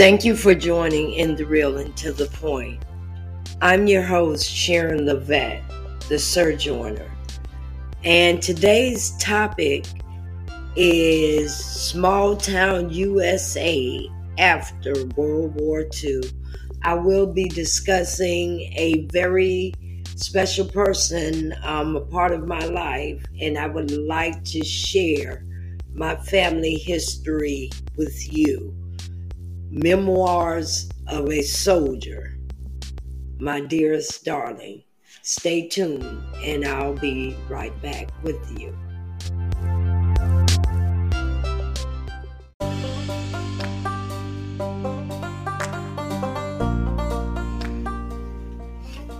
Thank you for joining in the real and to the point. I'm your host, Sharon Levette, the Sojourner. And today's topic is Small Town USA after World War II. I will be discussing a very special person, um, a part of my life, and I would like to share my family history with you. Memoirs of a Soldier, my dearest darling. Stay tuned, and I'll be right back with you.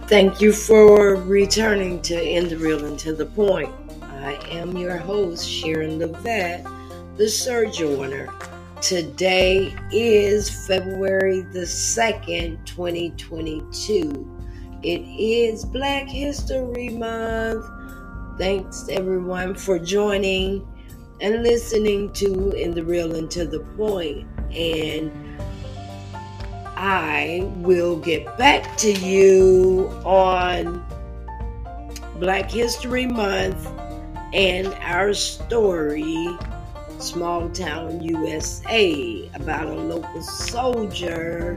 Thank you for returning to In the Real and to the Point. I am your host, Sharon Levette, the Sojourner. Today is February the 2nd, 2022. It is Black History Month. Thanks everyone for joining and listening to In the Real and to the Point. And I will get back to you on Black History Month and our story, Small Town USA, about a local soldier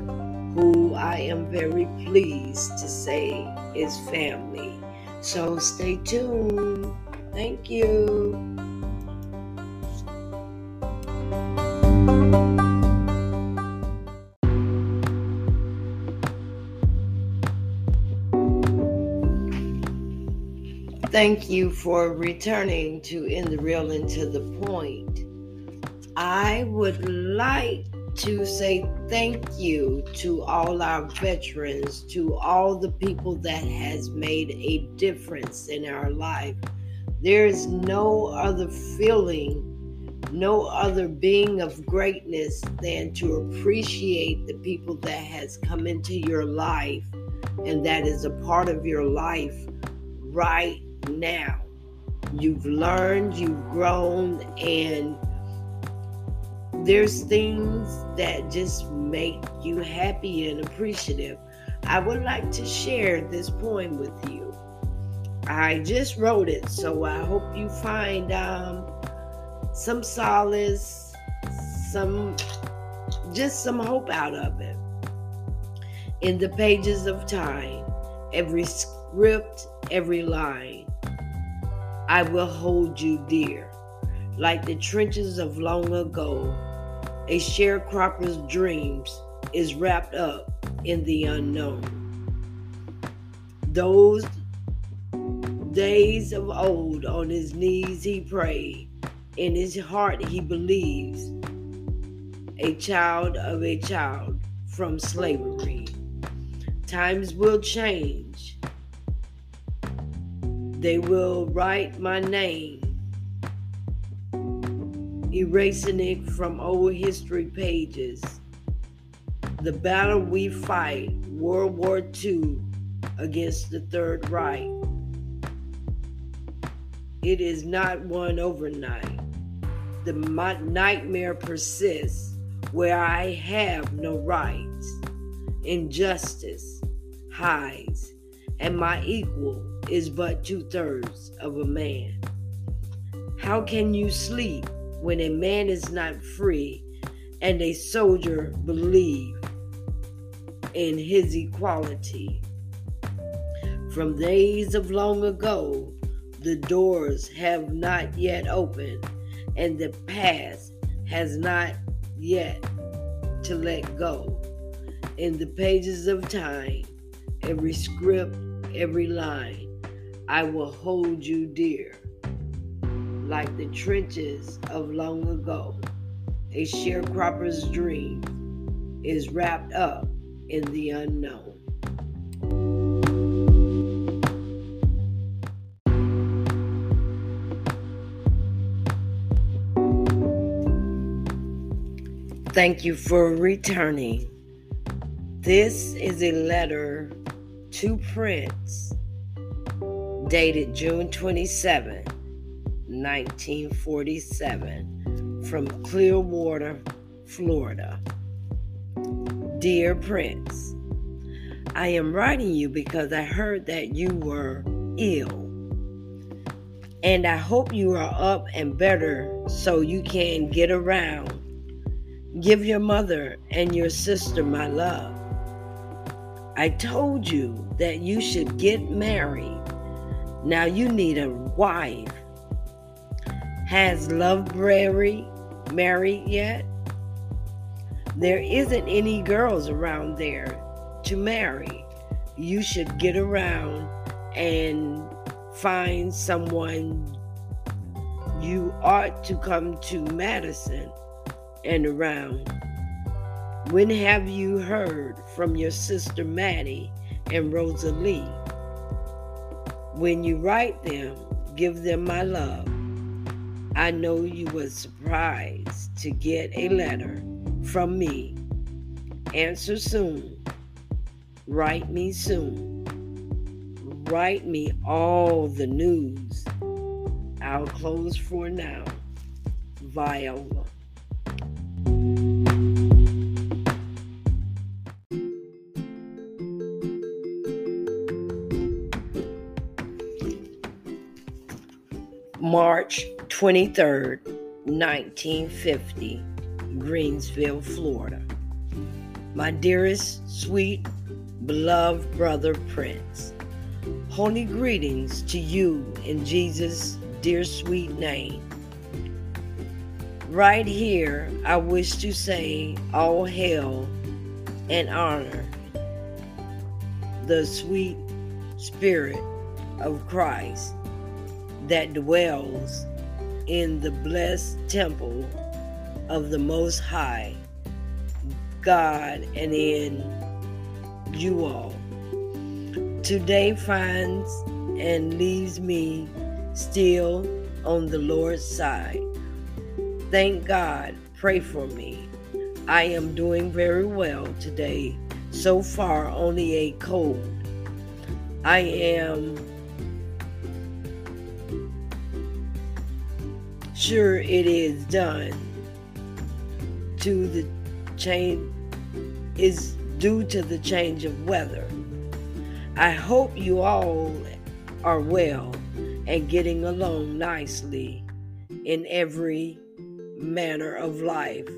who I am very pleased to say is family. So stay tuned. Thank you. Thank you for returning to In the Real and to the Point. I would like to say thank you to all our veterans, to all the people that has made a difference in our life. There is no other feeling, no other being of greatness than to appreciate the people that has come into your life and that is a part of your life right now. You've learned, you've grown, and there's things that just make you happy and appreciative. I would like to share this poem with you. I just wrote it, so I hope you find um, some solace, some just some hope out of it. In the pages of time, every script, every line, I will hold you dear. Like the trenches of long ago, a sharecropper's dreams is wrapped up in the unknown. Those days of old, on his knees he prayed, in his heart he believes, a child of a child from slavery. Times will change they will write my name, erasing it from old history pages. The battle we fight, World War II, against the Third Reich. It is not won overnight. The nightmare persists where I have no rights. Injustice hides, and my equal is but two thirds of a man. How can you sleep when a man is not free and a soldier believe in his equality? From days of long ago, the doors have not yet opened, and the past has not yet to let go. In the pages of time, every script, every line, I will hold you dear. Like the trenches of long ago, a sharecropper's dream is wrapped up in the unknown. Thank you for returning. This is a letter to Prince dated June 27, 1947, from Clearwater, Florida. Dear Prince, I am writing you because I heard that you were ill. And I hope you are up and better so you can get around. Give your mother and your sister my love. I told you that you should get married. Now you need a wife. Has Love Loveberry married yet? There isn't any girls around there to marry. You should get around and find someone you ought to come to Madison and around. When have you heard from your sister Maddie and Rosalie? When you write them, give them my love. I know you were surprised to get a letter from me. Answer soon. Write me soon. Write me all the news. I'll close for now. Viola. March 23rd, 1950, Greenville, Florida. My dearest, sweet, beloved brother Prince, holy greetings to you in Jesus' dear sweet name. Right here, I wish to say all hail and honor the sweet Spirit of Christ that dwells in the blessed temple of the Most High God and in you all. Today finds and leaves me still on the Lord's side. Thank God. Pray for me. I am doing very well today. So far, only a cold. I am sure it is done to the change is due to the change of weather. I hope you all are well and getting along nicely in every manner of life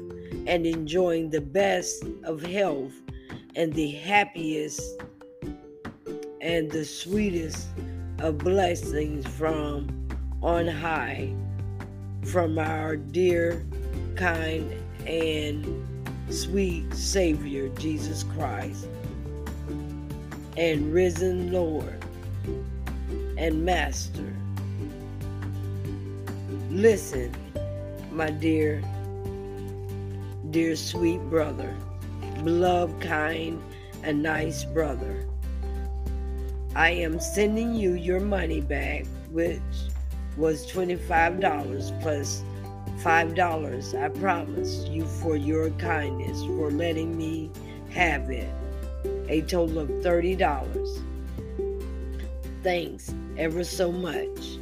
and enjoying the best of health and the happiest and the sweetest of blessings from on high from our dear, kind, and sweet Savior, Jesus Christ, and risen Lord and Master. Listen, my dear, dear sweet brother, beloved, kind, and nice brother. I am sending you your money back, which was $25 plus $5 I promise you for your kindness for letting me have it. A total of $30. Thanks ever so much.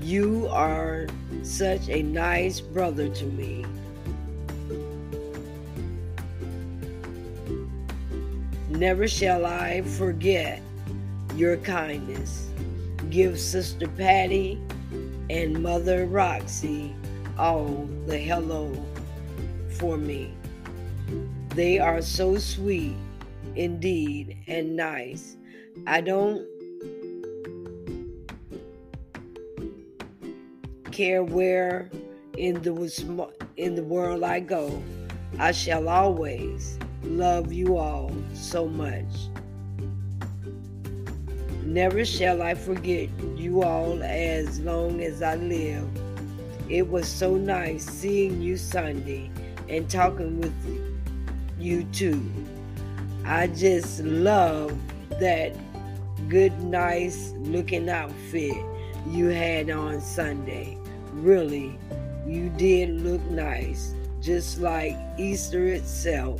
You are such a nice brother to me. Never shall I forget your kindness give Sister Patty and Mother Roxy all the hello for me. They are so sweet indeed and nice. I don't care where in the in the world I go. I shall always love you all so much. Never shall I forget you all as long as I live. It was so nice seeing you Sunday and talking with you too. I just love that good, nice looking outfit you had on Sunday. Really, you did look nice, just like Easter itself.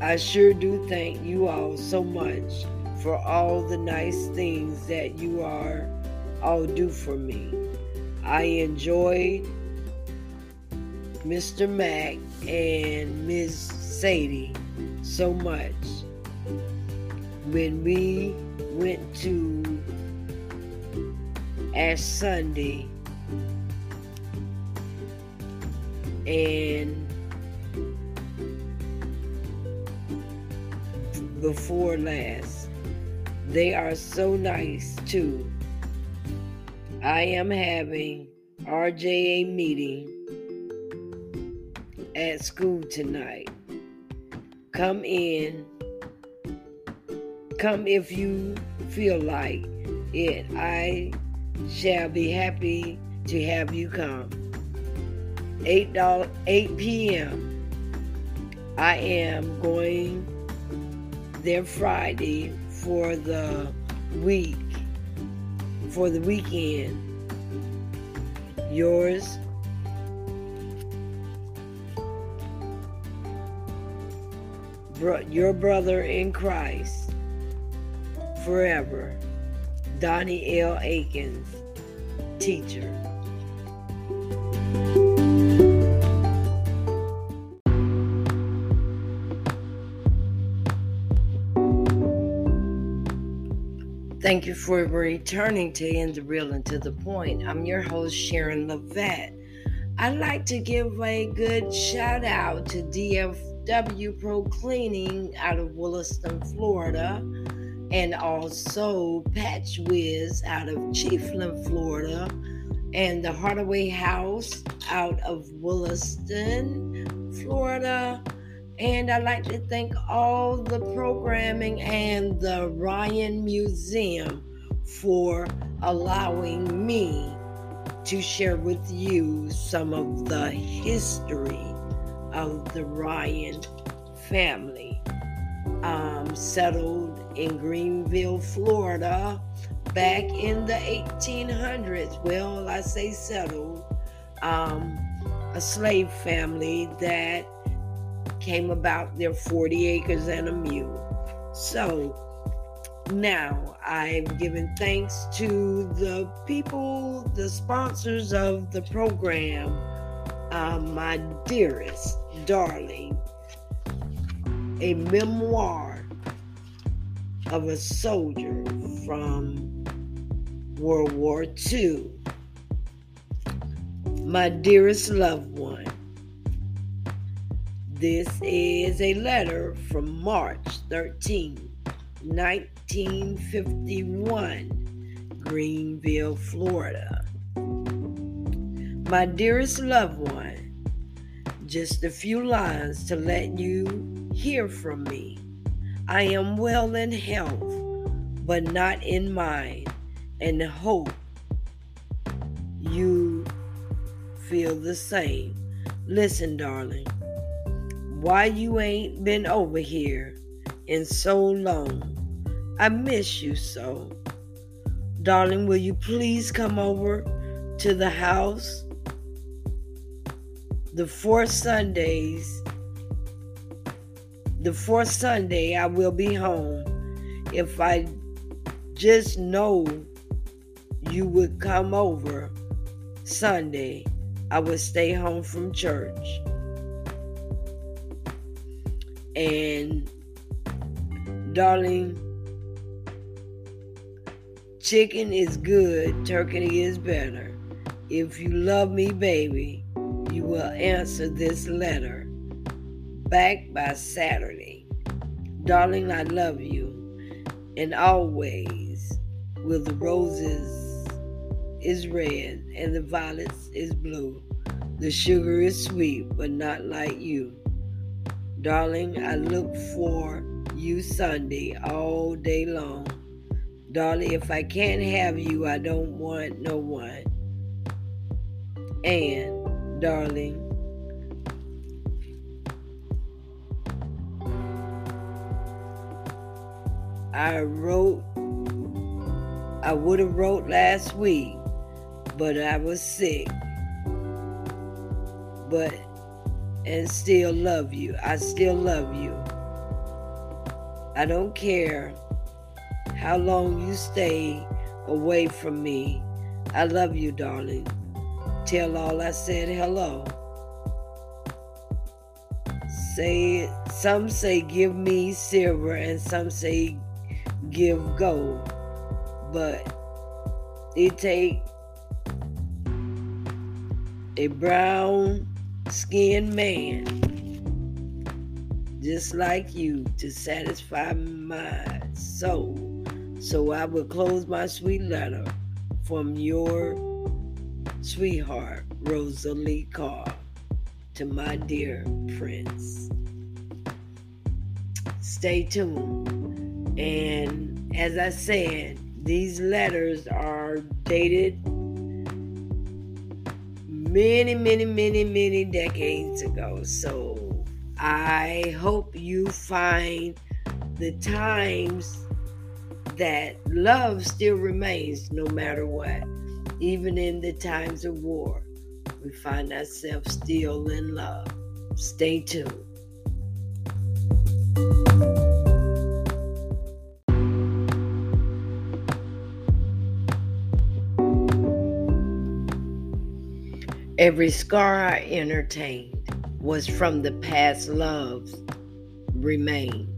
I sure do thank you all so much for all the nice things that you are all do for me. I enjoyed Mr. Mack and Ms. Sadie so much when we went to Ash Sunday and before last. They are so nice too. I am having RJA meeting at school tonight. Come in. Come if you feel like it. I shall be happy to have you come. 8 8 p.m. I am going there Friday for the week for the weekend. Yours your brother in Christ forever, Donnie L. Akins, teacher. Thank you for returning to In the Real and to the Point. I'm your host, Sharon Levette. I'd like to give a good shout out to DFW Pro Cleaning out of Williston, Florida, and also Patch Wiz out of Chiefland, Florida, and the Hardaway House out of Williston, Florida and I'd like to thank all the programming and the Ryan Museum for allowing me to share with you some of the history of the Ryan family. Um, settled in Greenville, Florida, back in the 1800s. Well, I say settled. Um, a slave family that came about their 40 acres and a mule. So now I've given thanks to the people, the sponsors of the program, uh, my dearest darling, a memoir of a soldier from World War II. My dearest loved one, this is a letter from March 13, 1951, Greenville, Florida. My dearest loved one, just a few lines to let you hear from me. I am well in health, but not in mind, and hope you feel the same. Listen, darling why you ain't been over here in so long. I miss you so. Darling, will you please come over to the house? The fourth Sundays, the fourth Sunday, I will be home. If I just know you would come over Sunday, I would stay home from church. And darling, chicken is good, turkey is better. If you love me, baby, you will answer this letter back by Saturday. Darling, I love you. And always will the roses is red and the violets is blue. The sugar is sweet, but not like you. Darling, I look for you Sunday all day long. Darling, if I can't have you, I don't want no one. And, darling, I wrote, I would have wrote last week, but I was sick. But and still love you. I still love you. I don't care how long you stay away from me. I love you, darling. Tell all I said hello. say some say give me silver and some say give gold but it take a brown skinned man just like you to satisfy my soul so i will close my sweet letter from your sweetheart rosalie carr to my dear prince. Stay tuned. And as I said, these letters are dated many, many, many, many decades ago. So I hope you find the times that love still remains no matter what, even in the times of war we find ourselves still in love. Stay tuned. Every scar I entertained was from the past loves remain.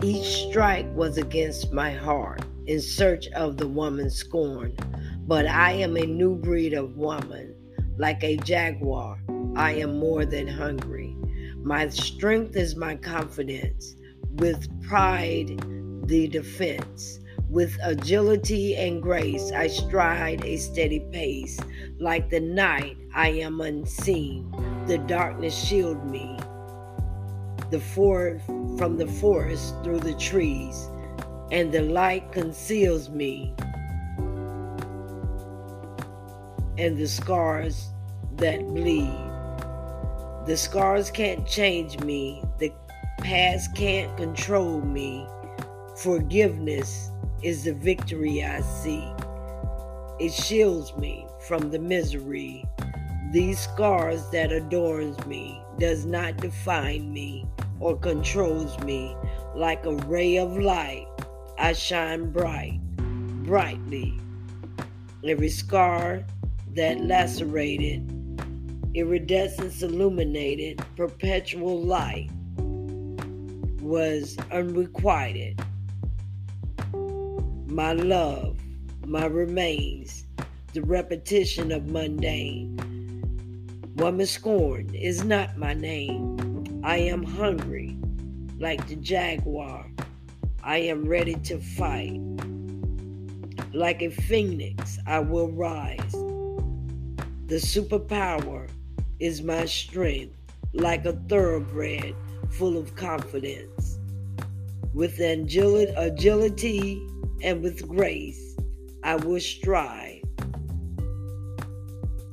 Each strike was against my heart in search of the woman scorned. But I am a new breed of woman like a jaguar, I am more than hungry. My strength is my confidence. With pride, the defense. With agility and grace, I stride a steady pace. Like the night, I am unseen. The darkness shield me. The forest from the forest through the trees, and the light conceals me and the scars that bleed. The scars can't change me, the past can't control me. Forgiveness is the victory I seek. It shields me from the misery. These scars that adorns me does not define me or controls me. Like a ray of light, I shine bright, brightly. Every scar that lacerated, iridescence illuminated, perpetual light was unrequited. My love, my remains, the repetition of mundane. Woman scorn is not my name. I am hungry, like the jaguar. I am ready to fight. Like a phoenix, I will rise. The superpower is my strength, like a thoroughbred full of confidence. With agility and with grace, I will strive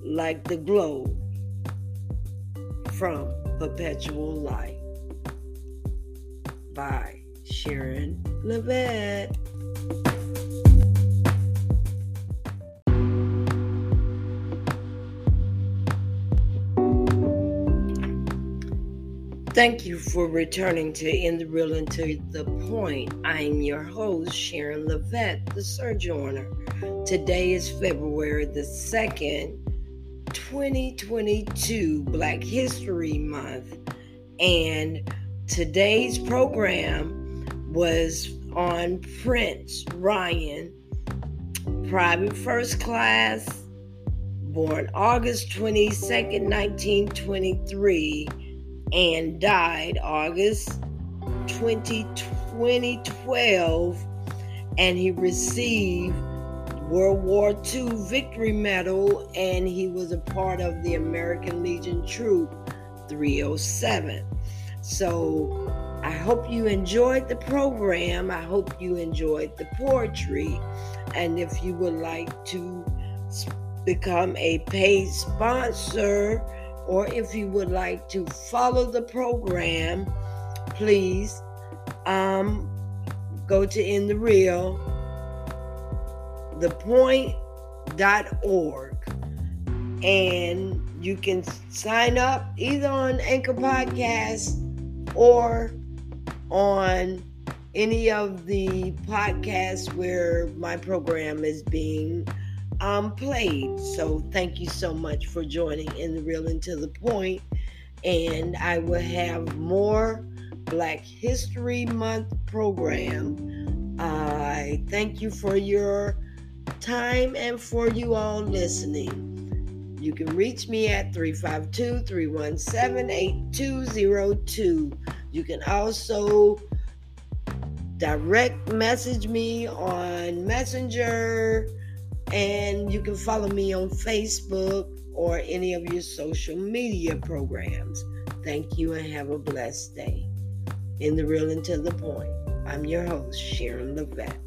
like the glow from perpetual light. By Sharon Levette. Thank you for returning to In the Real and to the Point. I'm your host, Sharon Levette, the Sojourner. Today is February the 2nd, 2022, Black History Month. And today's program was on Prince Ryan, private first class, born August 22nd, 1923 and died August 20, 2012, and he received World War II Victory Medal, and he was a part of the American Legion Troop 307. So I hope you enjoyed the program. I hope you enjoyed the poetry. And if you would like to become a paid sponsor, or if you would like to follow the program, please um, go to in the real thepoint.org and you can sign up either on Anchor Podcast or on any of the podcasts where my program is being um, played. So thank you so much for joining in the real and to the point. And I will have more Black History Month program. I thank you for your time and for you all listening. You can reach me at 352 317 8202. You can also direct message me on Messenger and you can follow me on Facebook or any of your social media programs. Thank you and have a blessed day. In the real and to the point, I'm your host, Sharon Levette.